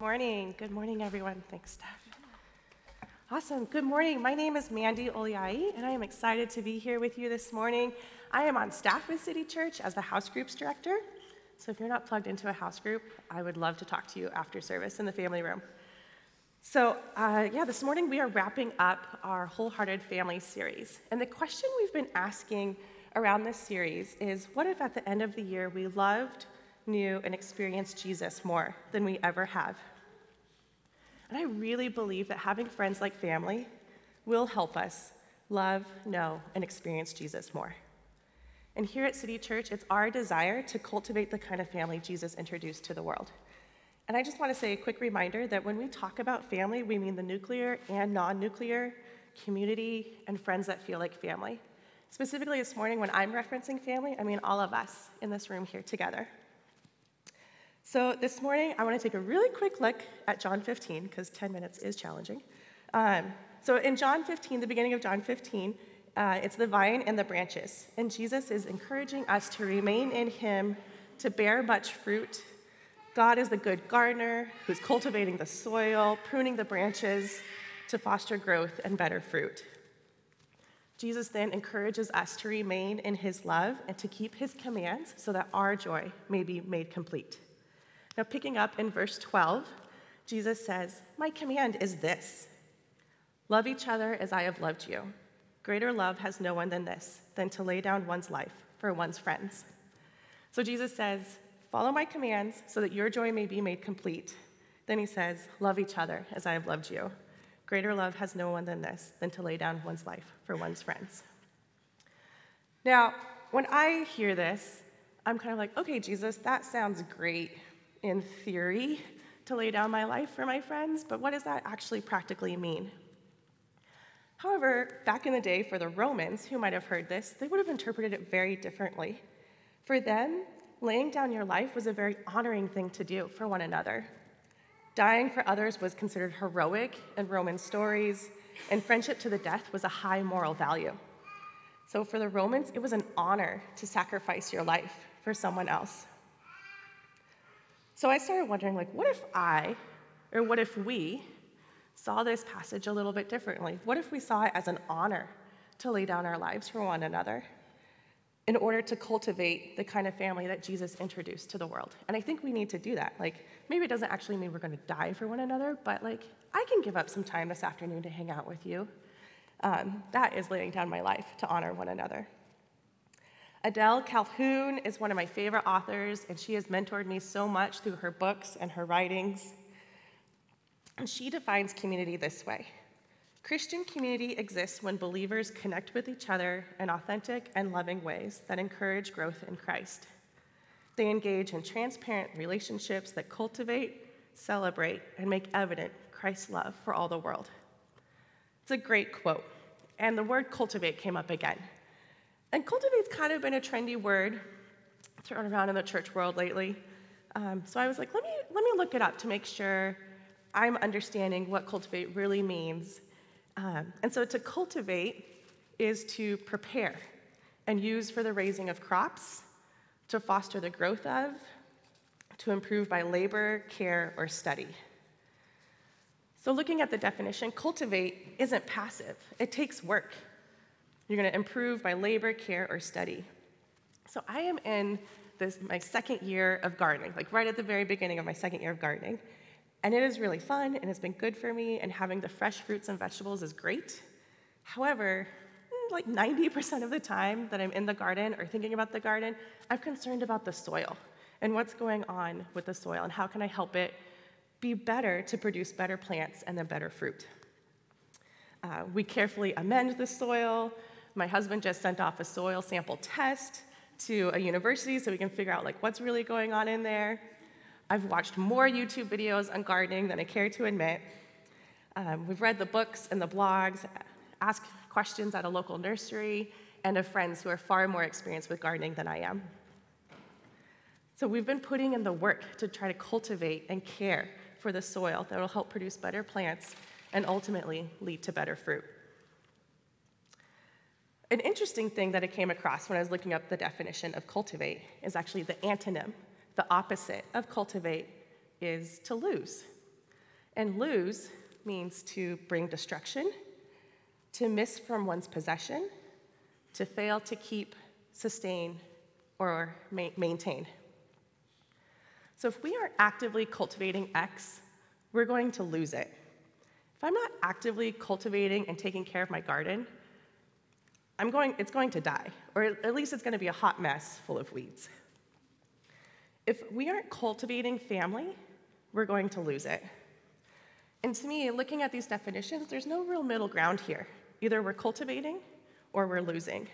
Morning. Good morning, everyone. Thanks, Steph. Awesome. Good morning. My name is Mandy Oliai, and I am excited to be here with you this morning. I am on staff with City Church as the house groups director. So if you're not plugged into a house group, I would love to talk to you after service in the family room. So, uh, yeah, this morning we are wrapping up our Wholehearted Family series. And the question we've been asking around this series is what if at the end of the year we loved, knew, and experienced Jesus more than we ever have? And I really believe that having friends like family will help us love, know, and experience Jesus more. And here at City Church, it's our desire to cultivate the kind of family Jesus introduced to the world. And I just want to say a quick reminder that when we talk about family, we mean the nuclear and non nuclear community and friends that feel like family. Specifically, this morning, when I'm referencing family, I mean all of us in this room here together. So, this morning, I want to take a really quick look at John 15, because 10 minutes is challenging. Um, so, in John 15, the beginning of John 15, uh, it's the vine and the branches. And Jesus is encouraging us to remain in Him, to bear much fruit. God is the good gardener who's cultivating the soil, pruning the branches to foster growth and better fruit. Jesus then encourages us to remain in his love and to keep his commands so that our joy may be made complete. Now, picking up in verse 12, Jesus says, My command is this love each other as I have loved you. Greater love has no one than this, than to lay down one's life for one's friends. So Jesus says, Follow my commands so that your joy may be made complete. Then he says, Love each other as I have loved you. Greater love has no one than this, than to lay down one's life for one's friends. Now, when I hear this, I'm kind of like, okay, Jesus, that sounds great in theory to lay down my life for my friends, but what does that actually practically mean? However, back in the day, for the Romans who might have heard this, they would have interpreted it very differently. For them, laying down your life was a very honoring thing to do for one another. Dying for others was considered heroic in Roman stories, and friendship to the death was a high moral value. So for the Romans, it was an honor to sacrifice your life for someone else. So I started wondering, like, what if I, or what if we, saw this passage a little bit differently? What if we saw it as an honor to lay down our lives for one another? in order to cultivate the kind of family that Jesus introduced to the world. And I think we need to do that. Like, maybe it doesn't actually mean we're going to die for one another, but like, I can give up some time this afternoon to hang out with you. Um, that is laying down my life to honor one another. Adele Calhoun is one of my favorite authors, and she has mentored me so much through her books and her writings. And she defines community this way Christian community exists when believers connect with each other in authentic and loving ways that encourage growth in Christ. They engage in transparent relationships that cultivate, celebrate, and make evident Christ's love for all the world. It's a great quote, and the word cultivate came up again. And cultivate's kind of been a trendy word thrown around in the church world lately. Um, so I was like, let me, let me look it up to make sure I'm understanding what cultivate really means um, and so to cultivate is to prepare and use for the raising of crops, to foster the growth of, to improve by labor, care, or study. So, looking at the definition, cultivate isn't passive, it takes work. You're going to improve by labor, care, or study. So, I am in this my second year of gardening, like right at the very beginning of my second year of gardening. And it is really fun and it's been good for me, and having the fresh fruits and vegetables is great. However, mm, like 90% of the time that I'm in the garden or thinking about the garden, I'm concerned about the soil and what's going on with the soil and how can I help it be better to produce better plants and then better fruit. Uh, we carefully amend the soil. My husband just sent off a soil sample test to a university so we can figure out like what's really going on in there. I've watched more YouTube videos on gardening than I care to admit. Um, we've read the books and the blogs, asked questions at a local nursery, and of friends who are far more experienced with gardening than I am. So we've been putting in the work to try to cultivate and care for the soil that will help produce better plants and ultimately lead to better fruit. An interesting thing that I came across when I was looking up the definition of cultivate is actually the antonym the opposite of cultivate is to lose. And lose means to bring destruction, to miss from one's possession, to fail to keep, sustain, or ma- maintain. So if we aren't actively cultivating X, we're going to lose it. If I'm not actively cultivating and taking care of my garden, I'm going, it's going to die, or at least it's going to be a hot mess full of weeds. If we aren't cultivating family, we're going to lose it. And to me, looking at these definitions, there's no real middle ground here. Either we're cultivating or we're losing.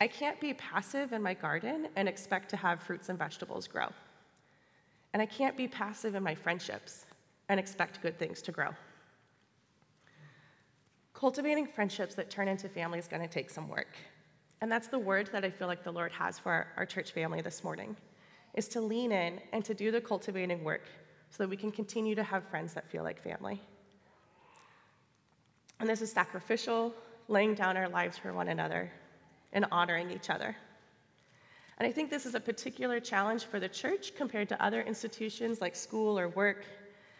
I can't be passive in my garden and expect to have fruits and vegetables grow. And I can't be passive in my friendships and expect good things to grow. Cultivating friendships that turn into family is going to take some work. And that's the word that I feel like the Lord has for our, our church family this morning, is to lean in and to do the cultivating work so that we can continue to have friends that feel like family. And this is sacrificial, laying down our lives for one another and honoring each other. And I think this is a particular challenge for the church compared to other institutions like school or work.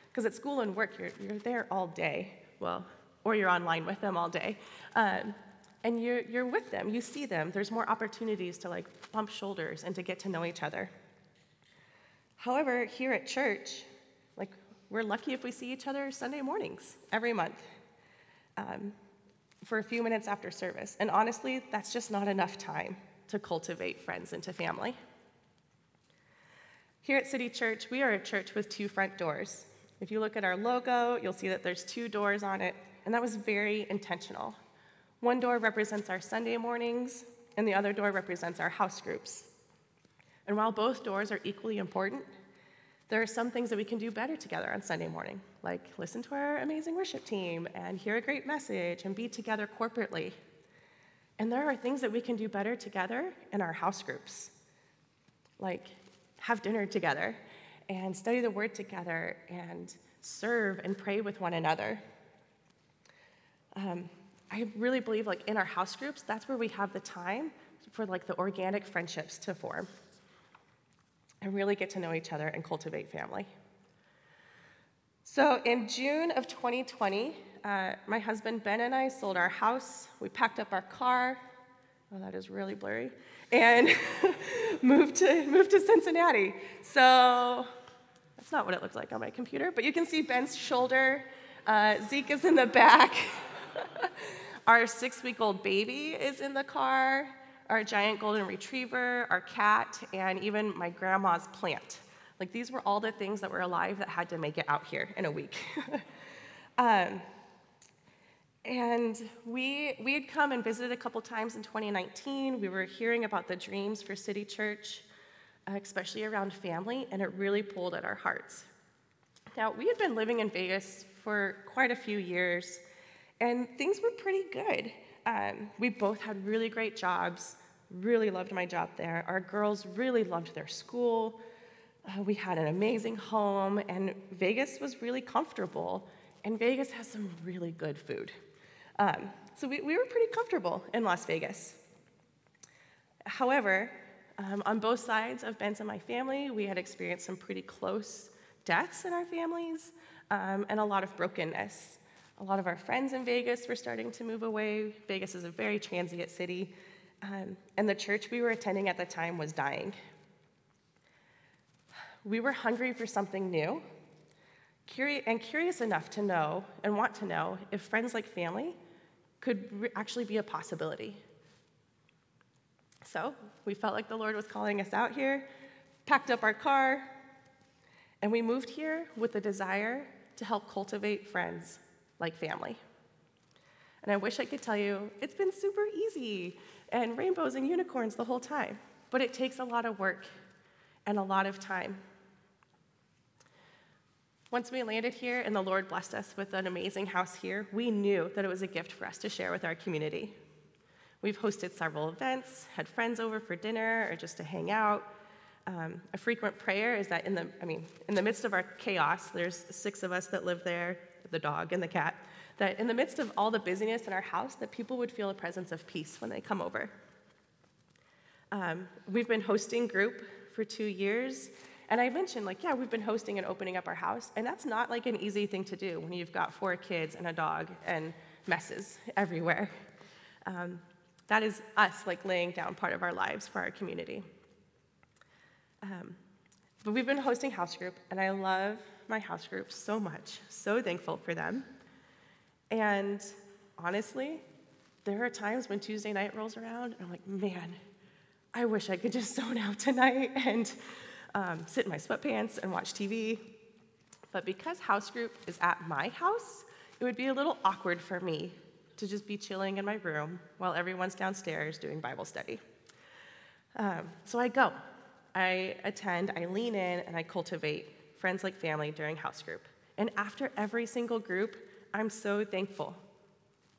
Because at school and work, you're, you're there all day. Well, or you're online with them all day. Um, and you're, you're with them, you see them. There's more opportunities to like bump shoulders and to get to know each other. However, here at church, like we're lucky if we see each other Sunday mornings every month um, for a few minutes after service. And honestly, that's just not enough time to cultivate friends into family. Here at City Church, we are a church with two front doors. If you look at our logo, you'll see that there's two doors on it and that was very intentional. One door represents our Sunday mornings, and the other door represents our house groups. And while both doors are equally important, there are some things that we can do better together on Sunday morning, like listen to our amazing worship team and hear a great message and be together corporately. And there are things that we can do better together in our house groups, like have dinner together and study the word together and serve and pray with one another. Um, I really believe like in our house groups, that's where we have the time for like the organic friendships to form and really get to know each other and cultivate family. So in June of 2020, uh, my husband Ben and I sold our house. We packed up our car. Oh, that is really blurry. And moved to moved to Cincinnati. So that's not what it looks like on my computer, but you can see Ben's shoulder. Uh, Zeke is in the back. our six week old baby is in the car, our giant golden retriever, our cat, and even my grandma's plant. Like these were all the things that were alive that had to make it out here in a week. um, and we, we had come and visited a couple times in 2019. We were hearing about the dreams for City Church, uh, especially around family, and it really pulled at our hearts. Now, we had been living in Vegas for quite a few years, and things were pretty good. Um, we both had really great jobs, really loved my job there. Our girls really loved their school. Uh, we had an amazing home, and Vegas was really comfortable. And Vegas has some really good food. Um, so we, we were pretty comfortable in Las Vegas. However, um, on both sides of Ben's and my family, we had experienced some pretty close deaths in our families um, and a lot of brokenness. A lot of our friends in Vegas were starting to move away. Vegas is a very transient city, um, and the church we were attending at the time was dying. We were hungry for something new, and curious enough to know and want to know if friends like family could actually be a possibility. So we felt like the Lord was calling us out here, packed up our car, and we moved here with the desire to help cultivate friends like family. And I wish I could tell you it's been super easy and rainbows and unicorns the whole time, but it takes a lot of work and a lot of time. Once we landed here and the Lord blessed us with an amazing house here, we knew that it was a gift for us to share with our community. We've hosted several events, had friends over for dinner or just to hang out. Um, a frequent prayer is that in the, I mean, in the midst of our chaos, there's six of us that live there, the dog and the cat, that in the midst of all the busyness in our house, that people would feel a presence of peace when they come over. Um, we've been hosting group for two years, And I mentioned, like, yeah, we've been hosting and opening up our house, and that's not like an easy thing to do when you've got four kids and a dog and messes everywhere. Um, that is us, like, laying down part of our lives for our community. Um, but we've been hosting house group, and I love my house group so much, so thankful for them. And honestly, there are times when Tuesday night rolls around, and I'm like, man, I wish I could just zone out tonight and um, sit in my sweatpants and watch TV. But because house group is at my house, it would be a little awkward for me to just be chilling in my room while everyone's downstairs doing Bible study. Um, so I go, I attend, I lean in, and I cultivate friends like family during house group. And after every single group, I'm so thankful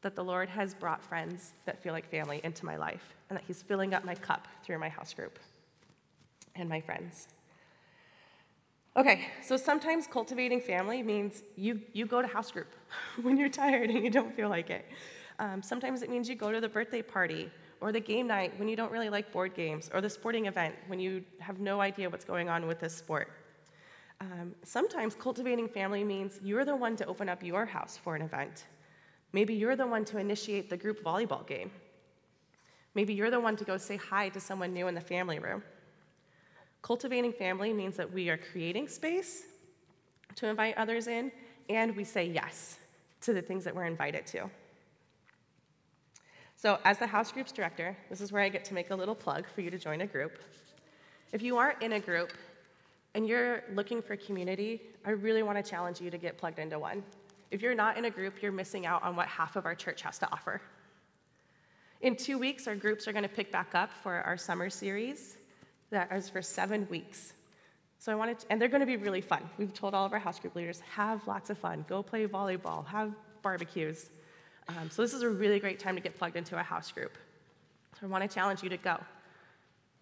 that the Lord has brought friends that feel like family into my life and that He's filling up my cup through my house group and my friends. Okay, so sometimes cultivating family means you, you go to house group when you're tired and you don't feel like it. Um, sometimes it means you go to the birthday party or the game night when you don't really like board games or the sporting event when you have no idea what's going on with this sport. Um, sometimes cultivating family means you're the one to open up your house for an event. Maybe you're the one to initiate the group volleyball game. Maybe you're the one to go say hi to someone new in the family room. Cultivating family means that we are creating space to invite others in, and we say yes to the things that we're invited to. So, as the house groups director, this is where I get to make a little plug for you to join a group. If you aren't in a group, and you're looking for community, I really want to challenge you to get plugged into one. If you're not in a group, you're missing out on what half of our church has to offer. In two weeks, our groups are going to pick back up for our summer series that is for seven weeks. So I wanted, to, and they're going to be really fun. We've told all of our house group leaders, have lots of fun. Go play volleyball, have barbecues. Um, so this is a really great time to get plugged into a house group. So I want to challenge you to go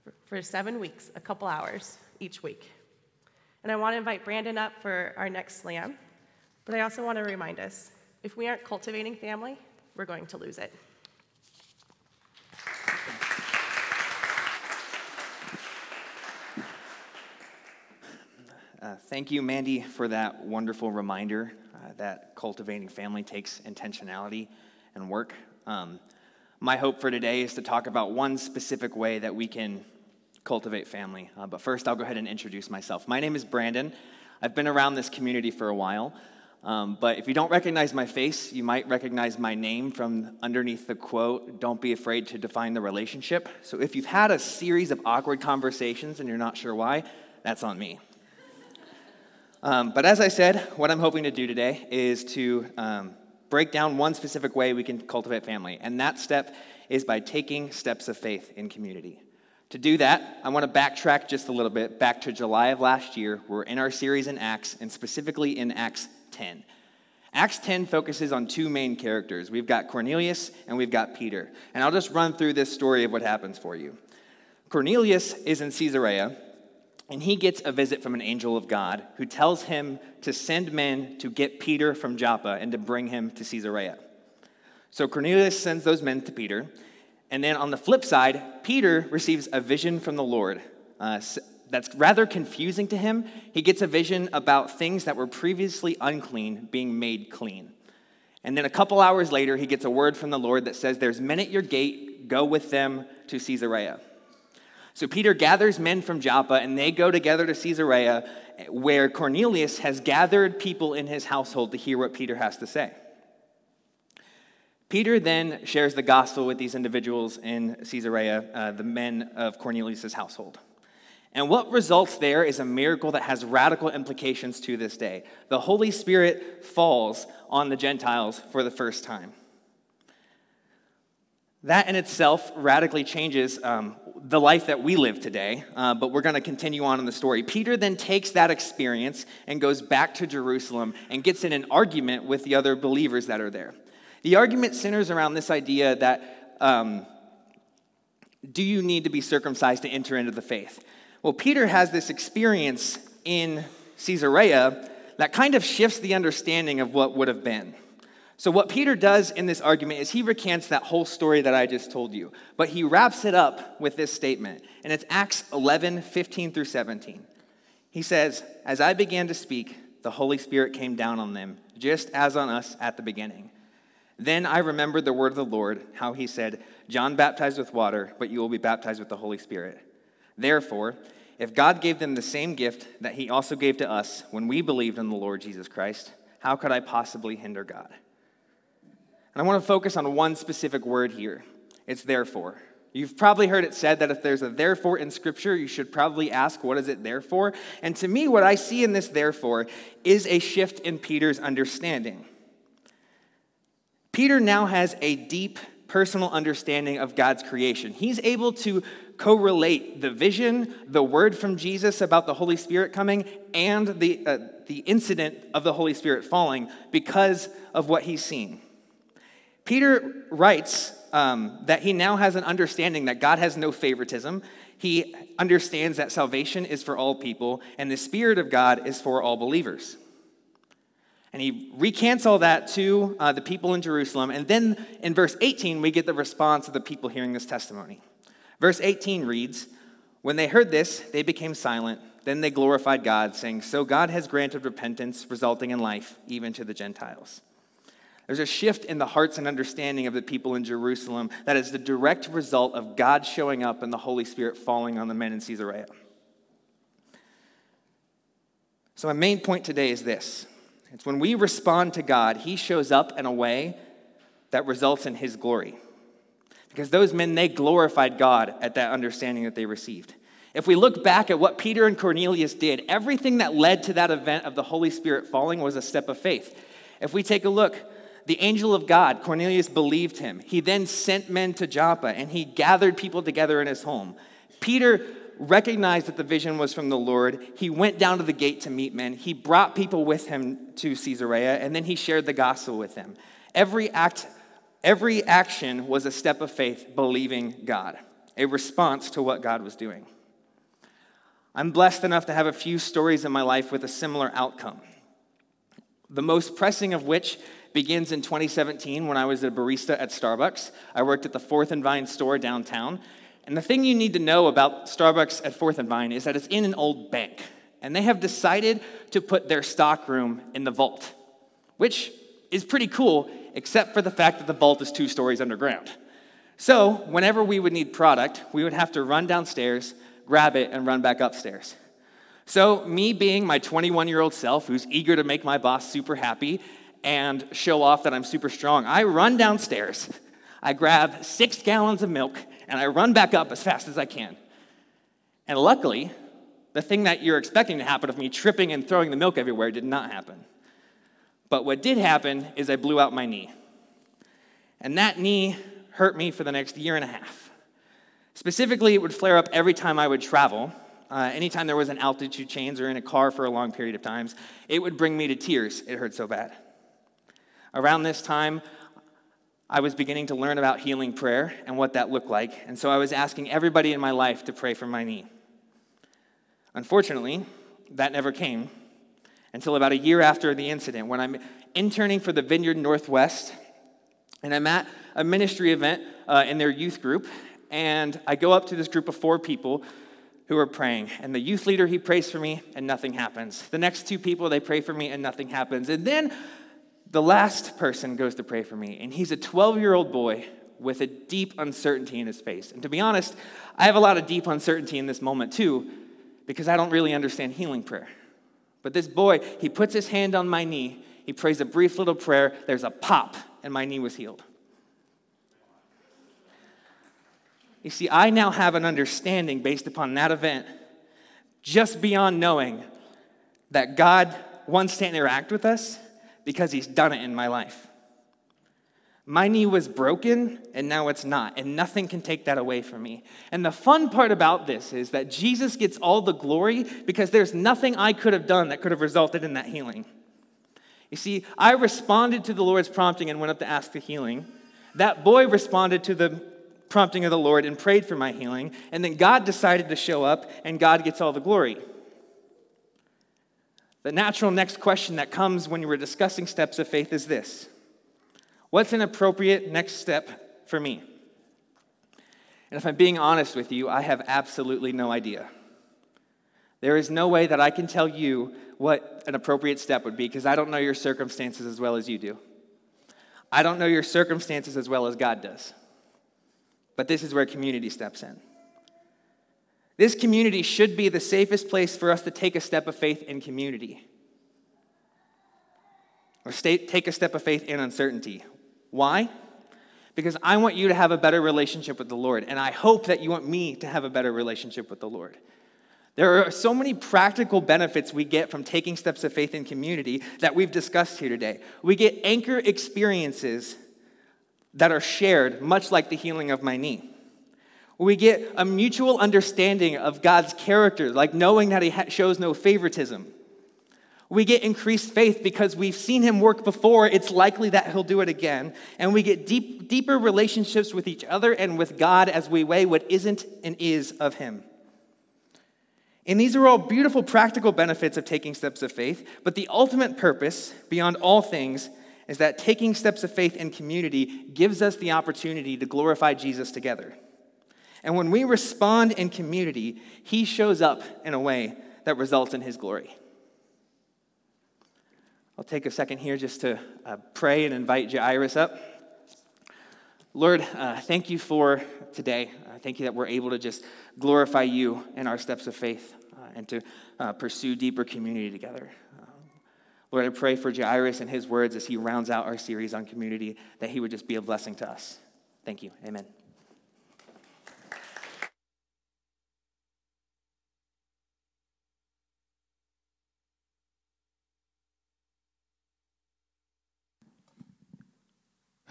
for, for seven weeks, a couple hours each week. And I want to invite Brandon up for our next slam. But I also want to remind us if we aren't cultivating family, we're going to lose it. Uh, thank you, Mandy, for that wonderful reminder that cultivating family takes intentionality and work. Um, my hope for today is to talk about one specific way that we can cultivate family. Uh, but first, I'll go ahead and introduce myself. My name is Brandon. I've been around this community for a while. Um, but if you don't recognize my face, you might recognize my name from underneath the quote, Don't be afraid to define the relationship. So if you've had a series of awkward conversations and you're not sure why, that's on me. Um, but as I said, what I'm hoping to do today is to um, break down one specific way we can cultivate family. And that step is by taking steps of faith in community. To do that, I want to backtrack just a little bit back to July of last year. We're in our series in Acts, and specifically in Acts 10. Acts 10 focuses on two main characters. We've got Cornelius and we've got Peter. And I'll just run through this story of what happens for you. Cornelius is in Caesarea, and he gets a visit from an angel of God who tells him to send men to get Peter from Joppa and to bring him to Caesarea. So Cornelius sends those men to Peter. And then on the flip side, Peter receives a vision from the Lord uh, that's rather confusing to him. He gets a vision about things that were previously unclean being made clean. And then a couple hours later, he gets a word from the Lord that says, There's men at your gate, go with them to Caesarea. So Peter gathers men from Joppa, and they go together to Caesarea, where Cornelius has gathered people in his household to hear what Peter has to say. Peter then shares the gospel with these individuals in Caesarea, uh, the men of Cornelius' household. And what results there is a miracle that has radical implications to this day. The Holy Spirit falls on the Gentiles for the first time. That in itself radically changes um, the life that we live today, uh, but we're going to continue on in the story. Peter then takes that experience and goes back to Jerusalem and gets in an argument with the other believers that are there. The argument centers around this idea that um, do you need to be circumcised to enter into the faith? Well, Peter has this experience in Caesarea that kind of shifts the understanding of what would have been. So, what Peter does in this argument is he recants that whole story that I just told you, but he wraps it up with this statement, and it's Acts 11 15 through 17. He says, As I began to speak, the Holy Spirit came down on them, just as on us at the beginning. Then I remembered the word of the Lord, how he said, John baptized with water, but you will be baptized with the Holy Spirit. Therefore, if God gave them the same gift that he also gave to us when we believed in the Lord Jesus Christ, how could I possibly hinder God? And I want to focus on one specific word here. It's therefore. You've probably heard it said that if there's a therefore in Scripture, you should probably ask, what is it there for? And to me, what I see in this therefore is a shift in Peter's understanding. Peter now has a deep personal understanding of God's creation. He's able to correlate the vision, the word from Jesus about the Holy Spirit coming, and the, uh, the incident of the Holy Spirit falling because of what he's seen. Peter writes um, that he now has an understanding that God has no favoritism. He understands that salvation is for all people, and the Spirit of God is for all believers. And he recants all that to uh, the people in Jerusalem. And then in verse 18, we get the response of the people hearing this testimony. Verse 18 reads When they heard this, they became silent. Then they glorified God, saying, So God has granted repentance, resulting in life, even to the Gentiles. There's a shift in the hearts and understanding of the people in Jerusalem that is the direct result of God showing up and the Holy Spirit falling on the men in Caesarea. So, my main point today is this it's when we respond to God, He shows up in a way that results in His glory. Because those men, they glorified God at that understanding that they received. If we look back at what Peter and Cornelius did, everything that led to that event of the Holy Spirit falling was a step of faith. If we take a look, the angel of God, Cornelius believed him. He then sent men to Joppa and he gathered people together in his home. Peter recognized that the vision was from the Lord. He went down to the gate to meet men. He brought people with him to Caesarea, and then he shared the gospel with them. Every act, every action was a step of faith, believing God, a response to what God was doing. I'm blessed enough to have a few stories in my life with a similar outcome. The most pressing of which begins in 2017 when I was a barista at Starbucks. I worked at the Fourth and Vine store downtown, and the thing you need to know about Starbucks at Fourth and Vine is that it's in an old bank. And they have decided to put their stock room in the vault, which is pretty cool, except for the fact that the vault is two stories underground. So, whenever we would need product, we would have to run downstairs, grab it, and run back upstairs. So, me being my 21 year old self who's eager to make my boss super happy and show off that I'm super strong, I run downstairs, I grab six gallons of milk, and I run back up as fast as I can. And luckily, the thing that you're expecting to happen of me tripping and throwing the milk everywhere did not happen. But what did happen is I blew out my knee. And that knee hurt me for the next year and a half. Specifically, it would flare up every time I would travel. Uh, anytime there was an altitude change or in a car for a long period of times, it would bring me to tears. It hurt so bad. Around this time, I was beginning to learn about healing prayer and what that looked like, and so I was asking everybody in my life to pray for my knee. Unfortunately, that never came until about a year after the incident when I'm interning for the Vineyard Northwest, and I'm at a ministry event uh, in their youth group, and I go up to this group of four people who are praying. And the youth leader, he prays for me, and nothing happens. The next two people, they pray for me, and nothing happens. And then the last person goes to pray for me, and he's a 12 year old boy with a deep uncertainty in his face. And to be honest, I have a lot of deep uncertainty in this moment too, because I don't really understand healing prayer. But this boy, he puts his hand on my knee, he prays a brief little prayer, there's a pop, and my knee was healed. You see, I now have an understanding based upon that event, just beyond knowing that God wants to interact with us because he's done it in my life. My knee was broken and now it's not, and nothing can take that away from me. And the fun part about this is that Jesus gets all the glory because there's nothing I could have done that could have resulted in that healing. You see, I responded to the Lord's prompting and went up to ask the healing. That boy responded to the prompting of the Lord and prayed for my healing. And then God decided to show up, and God gets all the glory. The natural next question that comes when we're discussing steps of faith is this What's an appropriate next step for me? And if I'm being honest with you, I have absolutely no idea. There is no way that I can tell you what an appropriate step would be because I don't know your circumstances as well as you do. I don't know your circumstances as well as God does. But this is where community steps in. This community should be the safest place for us to take a step of faith in community. Or stay, take a step of faith in uncertainty. Why? Because I want you to have a better relationship with the Lord, and I hope that you want me to have a better relationship with the Lord. There are so many practical benefits we get from taking steps of faith in community that we've discussed here today. We get anchor experiences that are shared, much like the healing of my knee. We get a mutual understanding of God's character, like knowing that He shows no favoritism. We get increased faith because we've seen Him work before. It's likely that He'll do it again. And we get deep, deeper relationships with each other and with God as we weigh what isn't and is of Him. And these are all beautiful practical benefits of taking steps of faith, but the ultimate purpose, beyond all things, is that taking steps of faith in community gives us the opportunity to glorify Jesus together. And when we respond in community, he shows up in a way that results in his glory. I'll take a second here just to uh, pray and invite Jairus up. Lord, uh, thank you for today. Uh, thank you that we're able to just glorify you in our steps of faith uh, and to uh, pursue deeper community together. Uh, Lord, I pray for Jairus and his words as he rounds out our series on community, that he would just be a blessing to us. Thank you. Amen.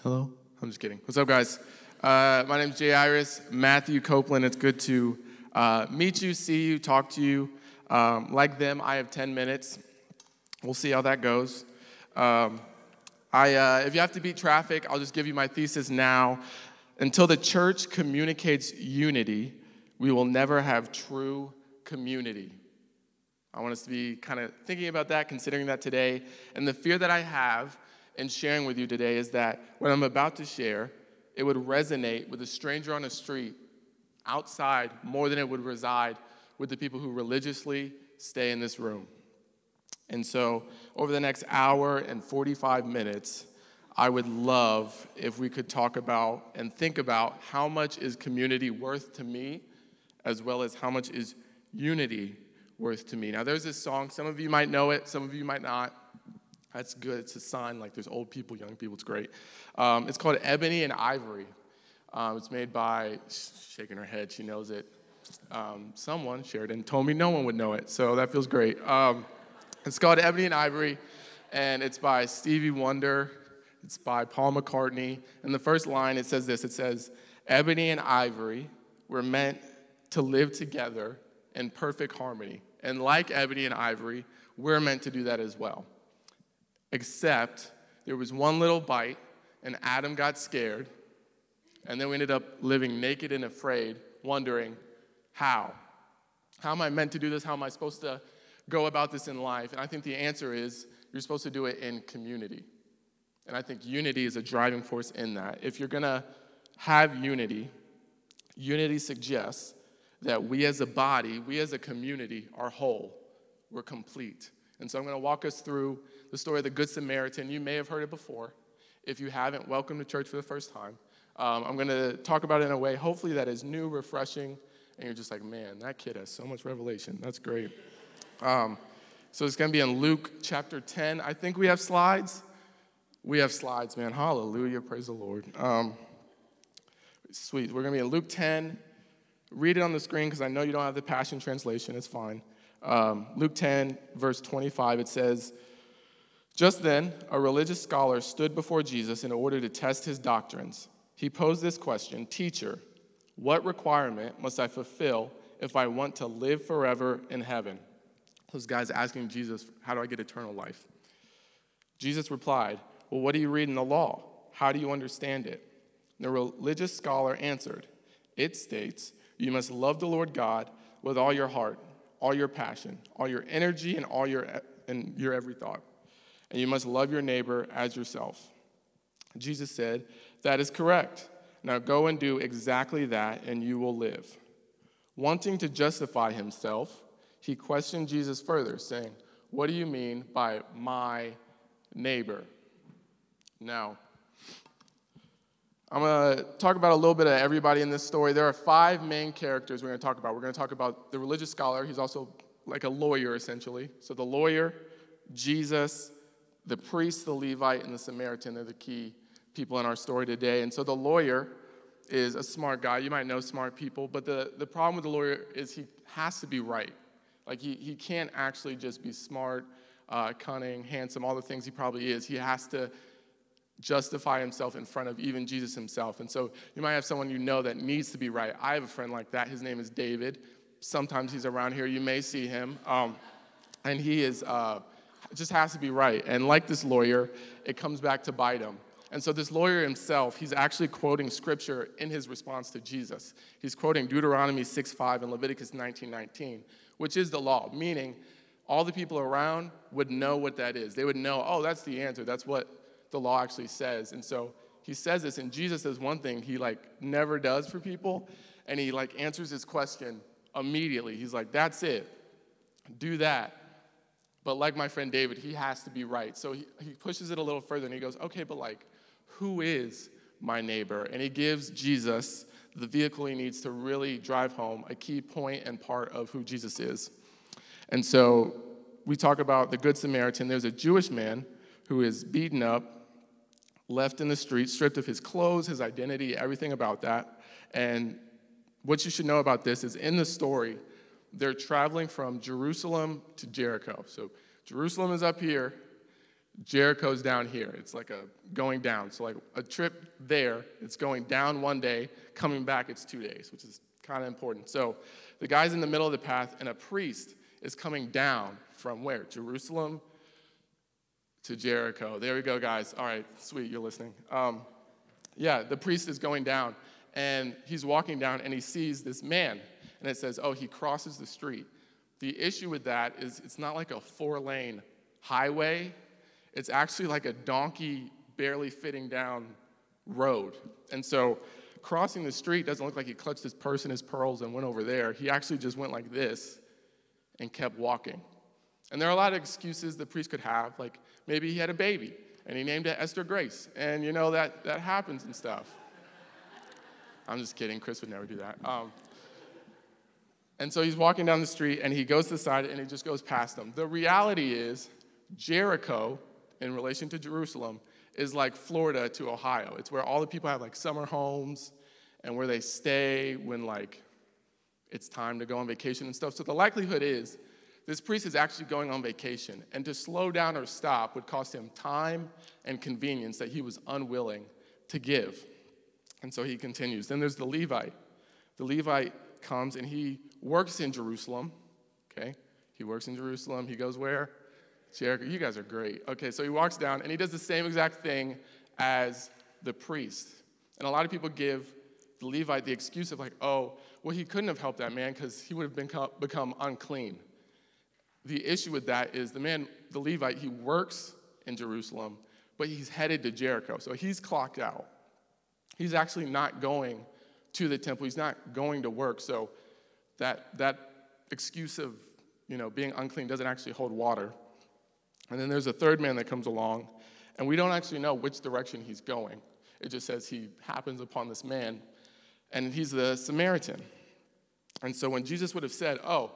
Hello? I'm just kidding. What's up, guys? Uh, my Jairus Matthew Copeland. It's good to uh, meet you, see you, talk to you. Um, like them, I have 10 minutes. We'll see how that goes. Um, I, uh, if you have to beat traffic, I'll just give you my thesis now. Until the church communicates unity, we will never have true community. I want us to be kind of thinking about that, considering that today. And the fear that I have and sharing with you today is that what I'm about to share, it would resonate with a stranger on the street outside more than it would reside with the people who religiously stay in this room. And so, over the next hour and 45 minutes, I would love if we could talk about and think about how much is community worth to me, as well as how much is unity worth to me. Now, there's this song, some of you might know it, some of you might not. That's good. It's a sign like there's old people, young people. It's great. Um, it's called Ebony and Ivory. Um, it's made by, shaking her head, she knows it. Um, someone and told me no one would know it, so that feels great. Um, it's called Ebony and Ivory, and it's by Stevie Wonder. It's by Paul McCartney. And the first line, it says this it says, Ebony and Ivory were meant to live together in perfect harmony. And like ebony and ivory, we're meant to do that as well except there was one little bite, and Adam got scared, and then we ended up living naked and afraid, wondering, how? How am I meant to do this? How am I supposed to go about this in life? And I think the answer is you're supposed to do it in community. And I think unity is a driving force in that. If you're gonna have unity, unity suggests that we as a body, we as a community are whole, we're complete. And so I'm gonna walk us through the story of the Good Samaritan. You may have heard it before. If you haven't, welcome to church for the first time. Um, I'm going to talk about it in a way, hopefully, that is new, refreshing, and you're just like, man, that kid has so much revelation. That's great. Um, so it's going to be in Luke chapter 10. I think we have slides. We have slides, man. Hallelujah. Praise the Lord. Um, sweet. We're going to be in Luke 10. Read it on the screen because I know you don't have the Passion Translation. It's fine. Um, Luke 10, verse 25, it says, just then, a religious scholar stood before Jesus in order to test his doctrines. He posed this question Teacher, what requirement must I fulfill if I want to live forever in heaven? Those guys asking Jesus, How do I get eternal life? Jesus replied, Well, what do you read in the law? How do you understand it? The religious scholar answered, It states, You must love the Lord God with all your heart, all your passion, all your energy, and all your, and your every thought and you must love your neighbor as yourself. Jesus said, That is correct. Now go and do exactly that, and you will live. Wanting to justify himself, he questioned Jesus further, saying, What do you mean by my neighbor? Now, I'm going to talk about a little bit of everybody in this story. There are five main characters we're going to talk about. We're going to talk about the religious scholar. He's also like a lawyer, essentially. So the lawyer, Jesus, the priest, the Levite, and the Samaritan are the key people in our story today. And so the lawyer is a smart guy. You might know smart people, but the, the problem with the lawyer is he has to be right. Like he, he can't actually just be smart, uh, cunning, handsome, all the things he probably is. He has to justify himself in front of even Jesus himself. And so you might have someone you know that needs to be right. I have a friend like that. His name is David. Sometimes he's around here. You may see him. Um, and he is uh, just has to be right. And like this lawyer, it comes back to bite him. And so this lawyer himself, he's actually quoting scripture in his response to Jesus. He's quoting Deuteronomy 6:5 and Leviticus 19:19, which is the law, meaning all the people around would know what that is. They would know, oh, that's the answer. That's what the law actually says. And so he says this, and Jesus says one thing he like never does for people, and he like answers his question immediately. He's like, that's it. Do that. But like my friend David, he has to be right. So he, he pushes it a little further and he goes, okay, but like, who is my neighbor? And he gives Jesus the vehicle he needs to really drive home a key point and part of who Jesus is. And so we talk about the Good Samaritan. There's a Jewish man who is beaten up, left in the street, stripped of his clothes, his identity, everything about that. And what you should know about this is in the story, they're traveling from Jerusalem to Jericho. So Jerusalem is up here, Jericho's down here. It's like a going down. So like a trip there, it's going down one day, coming back it's 2 days, which is kind of important. So the guy's in the middle of the path and a priest is coming down from where? Jerusalem to Jericho. There we go, guys. All right, sweet, you're listening. Um, yeah, the priest is going down, and he's walking down, and he sees this man, and it says, oh, he crosses the street. The issue with that is it's not like a four lane highway, it's actually like a donkey barely fitting down road. And so crossing the street doesn't look like he clutched his purse and his pearls and went over there. He actually just went like this and kept walking. And there are a lot of excuses the priest could have, like maybe he had a baby and he named it Esther Grace. And you know, that, that happens and stuff. I'm just kidding, Chris would never do that. Um, and so he's walking down the street and he goes to the side and he just goes past them. The reality is, Jericho, in relation to Jerusalem, is like Florida to Ohio. It's where all the people have like summer homes and where they stay when like it's time to go on vacation and stuff. So the likelihood is this priest is actually going on vacation, and to slow down or stop would cost him time and convenience that he was unwilling to give. And so he continues. Then there's the Levite. The Levite comes and he works in Jerusalem. Okay? He works in Jerusalem. He goes where? Jericho. You guys are great. Okay, so he walks down and he does the same exact thing as the priest. And a lot of people give the Levite the excuse of, like, oh, well, he couldn't have helped that man because he would have become, become unclean. The issue with that is the man, the Levite, he works in Jerusalem, but he's headed to Jericho. So he's clocked out. He's actually not going to the temple. He's not going to work. So that, that excuse of you know, being unclean doesn't actually hold water. And then there's a third man that comes along, and we don't actually know which direction he's going. It just says he happens upon this man, and he's the Samaritan. And so when Jesus would have said, Oh,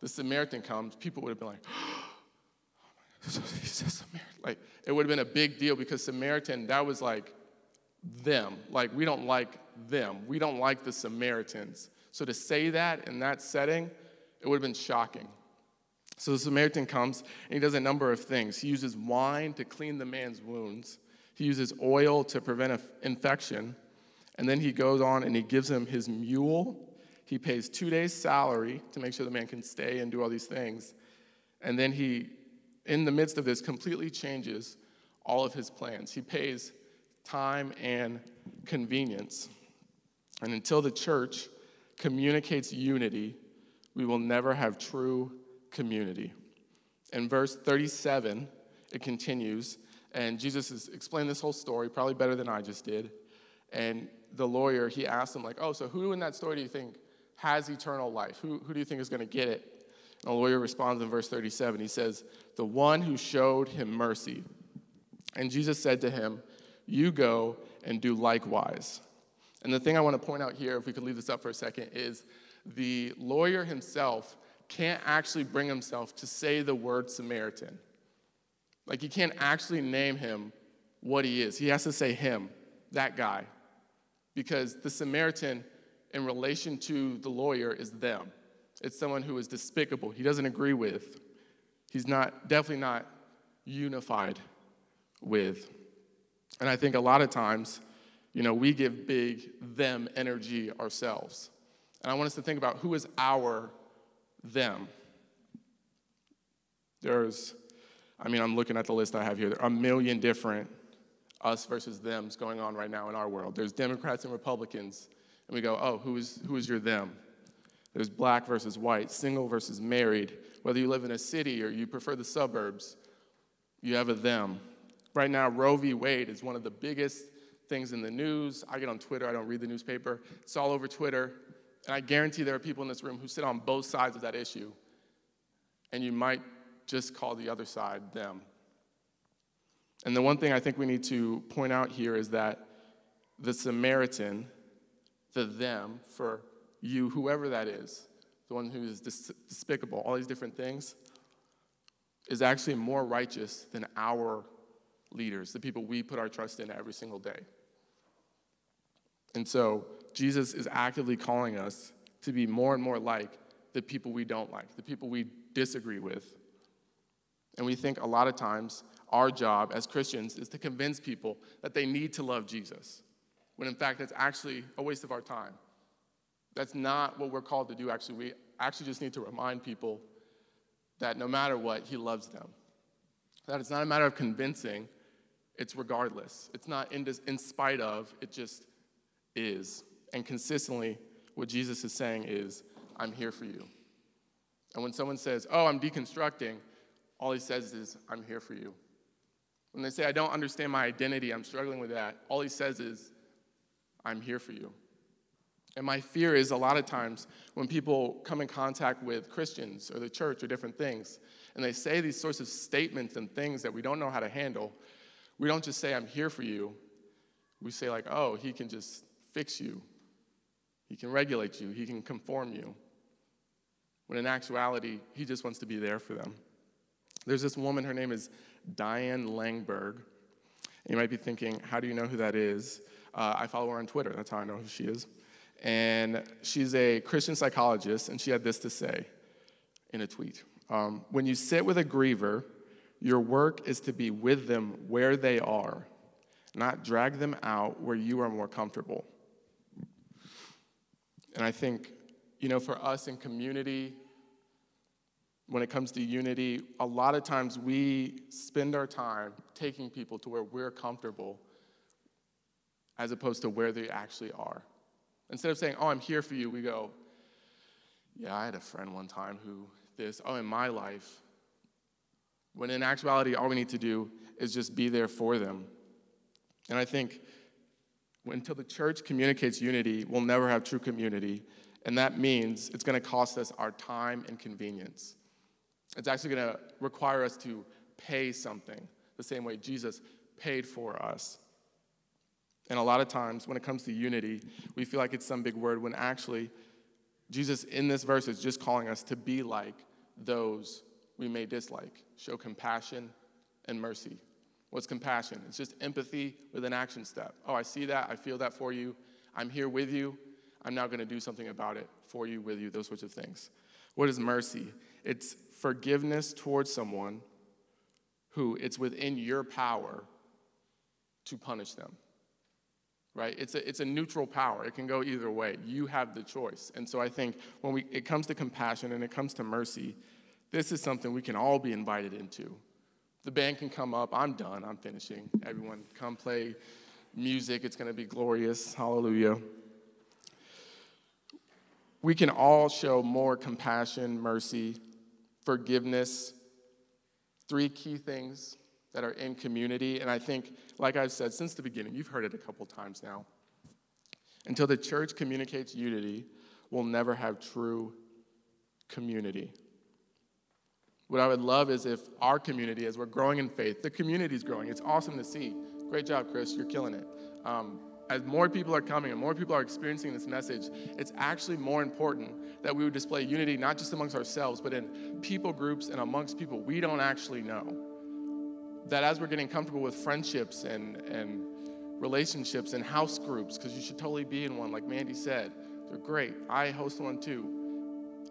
the Samaritan comes, people would have been like, oh he's a Samaritan. Like, it would have been a big deal because Samaritan, that was like them. Like, we don't like them. We don't like the Samaritans. So to say that in that setting, it would have been shocking. So the Samaritan comes and he does a number of things. He uses wine to clean the man's wounds, he uses oil to prevent infection, and then he goes on and he gives him his mule he pays two days' salary to make sure the man can stay and do all these things. And then he, in the midst of this, completely changes all of his plans. He pays time and convenience. And until the church communicates unity, we will never have true community. In verse 37, it continues, and Jesus has explained this whole story probably better than I just did. And the lawyer, he asked him, like, oh, so who in that story do you think has eternal life? Who, who do you think is going to get it? And the lawyer responds in verse 37. He says, The one who showed him mercy. And Jesus said to him, You go and do likewise. And the thing I want to point out here, if we could leave this up for a second, is the lawyer himself can't actually bring himself to say the word Samaritan. Like, he can't actually name him what he is. He has to say him, that guy. Because the Samaritan, in relation to the lawyer, is them. It's someone who is despicable, he doesn't agree with. He's not, definitely not unified with. And I think a lot of times, you know, we give big them energy ourselves. And I want us to think about who is our them. There's, I mean, I'm looking at the list I have here. There are a million different us versus thems going on right now in our world. There's Democrats and Republicans, and we go, oh, who is, who is your them? There's black versus white, single versus married. Whether you live in a city or you prefer the suburbs, you have a them. Right now, Roe v. Wade is one of the biggest things in the news. I get on Twitter, I don't read the newspaper. It's all over Twitter. And I guarantee there are people in this room who sit on both sides of that issue. And you might just call the other side them. And the one thing I think we need to point out here is that the Samaritan, the them, for you, whoever that is, the one who is despicable, all these different things, is actually more righteous than our leaders, the people we put our trust in every single day. And so Jesus is actively calling us to be more and more like the people we don't like, the people we disagree with. And we think a lot of times our job as Christians is to convince people that they need to love Jesus, when in fact that's actually a waste of our time. That's not what we're called to do, actually. We actually just need to remind people that no matter what, He loves them. That it's not a matter of convincing, it's regardless. It's not in, in spite of, it just is. And consistently, what Jesus is saying is, I'm here for you. And when someone says, Oh, I'm deconstructing, all he says is, I'm here for you. When they say, I don't understand my identity, I'm struggling with that, all he says is, I'm here for you. And my fear is a lot of times when people come in contact with Christians or the church or different things, and they say these sorts of statements and things that we don't know how to handle, we don't just say, I'm here for you. We say, like, oh, he can just fix you, he can regulate you, he can conform you. When in actuality, he just wants to be there for them. There's this woman, her name is Diane Langberg. You might be thinking, how do you know who that is? Uh, I follow her on Twitter, that's how I know who she is. And she's a Christian psychologist, and she had this to say in a tweet um, When you sit with a griever, your work is to be with them where they are, not drag them out where you are more comfortable. And I think, you know, for us in community, when it comes to unity, a lot of times we spend our time taking people to where we're comfortable as opposed to where they actually are. Instead of saying, Oh, I'm here for you, we go, Yeah, I had a friend one time who this, oh, in my life. When in actuality, all we need to do is just be there for them. And I think until the church communicates unity, we'll never have true community. And that means it's going to cost us our time and convenience. It's actually going to require us to pay something the same way Jesus paid for us. And a lot of times when it comes to unity, we feel like it's some big word when actually Jesus in this verse is just calling us to be like those we may dislike, show compassion and mercy. What's compassion? It's just empathy with an action step. Oh, I see that. I feel that for you. I'm here with you. I'm now going to do something about it for you, with you, those sorts of things. What is mercy? It's forgiveness towards someone who it's within your power to punish them. Right? It's a, it's a neutral power. It can go either way. You have the choice. And so I think when we, it comes to compassion and it comes to mercy, this is something we can all be invited into. The band can come up. I'm done. I'm finishing. Everyone, come play music. It's going to be glorious. Hallelujah. We can all show more compassion, mercy, forgiveness. Three key things that are in community. And I think, like I've said since the beginning, you've heard it a couple times now. Until the church communicates unity, we'll never have true community. What I would love is if our community, as we're growing in faith, the community is growing. It's awesome to see. Great job, Chris. You're killing it. Um, as more people are coming and more people are experiencing this message, it's actually more important that we would display unity not just amongst ourselves, but in people groups and amongst people we don't actually know. That as we're getting comfortable with friendships and, and relationships and house groups, because you should totally be in one, like Mandy said, they're great. I host one too.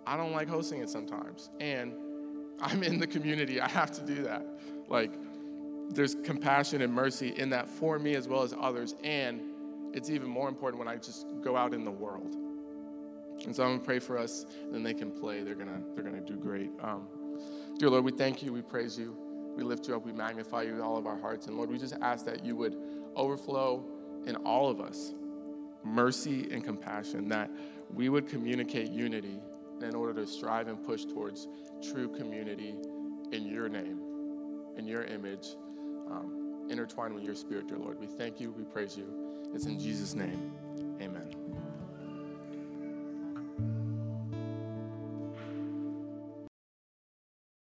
I don't like hosting it sometimes. And I'm in the community, I have to do that. Like, there's compassion and mercy in that for me as well as others. And it's even more important when I just go out in the world. And so I'm gonna pray for us, and then they can play. They're gonna they're gonna do great. Um, dear Lord, we thank you, we praise you, we lift you up, we magnify you with all of our hearts, and Lord, we just ask that you would overflow in all of us mercy and compassion, that we would communicate unity in order to strive and push towards true community in your name, in your image, um, intertwined with your spirit, dear Lord. We thank you, we praise you. It's in Jesus' name.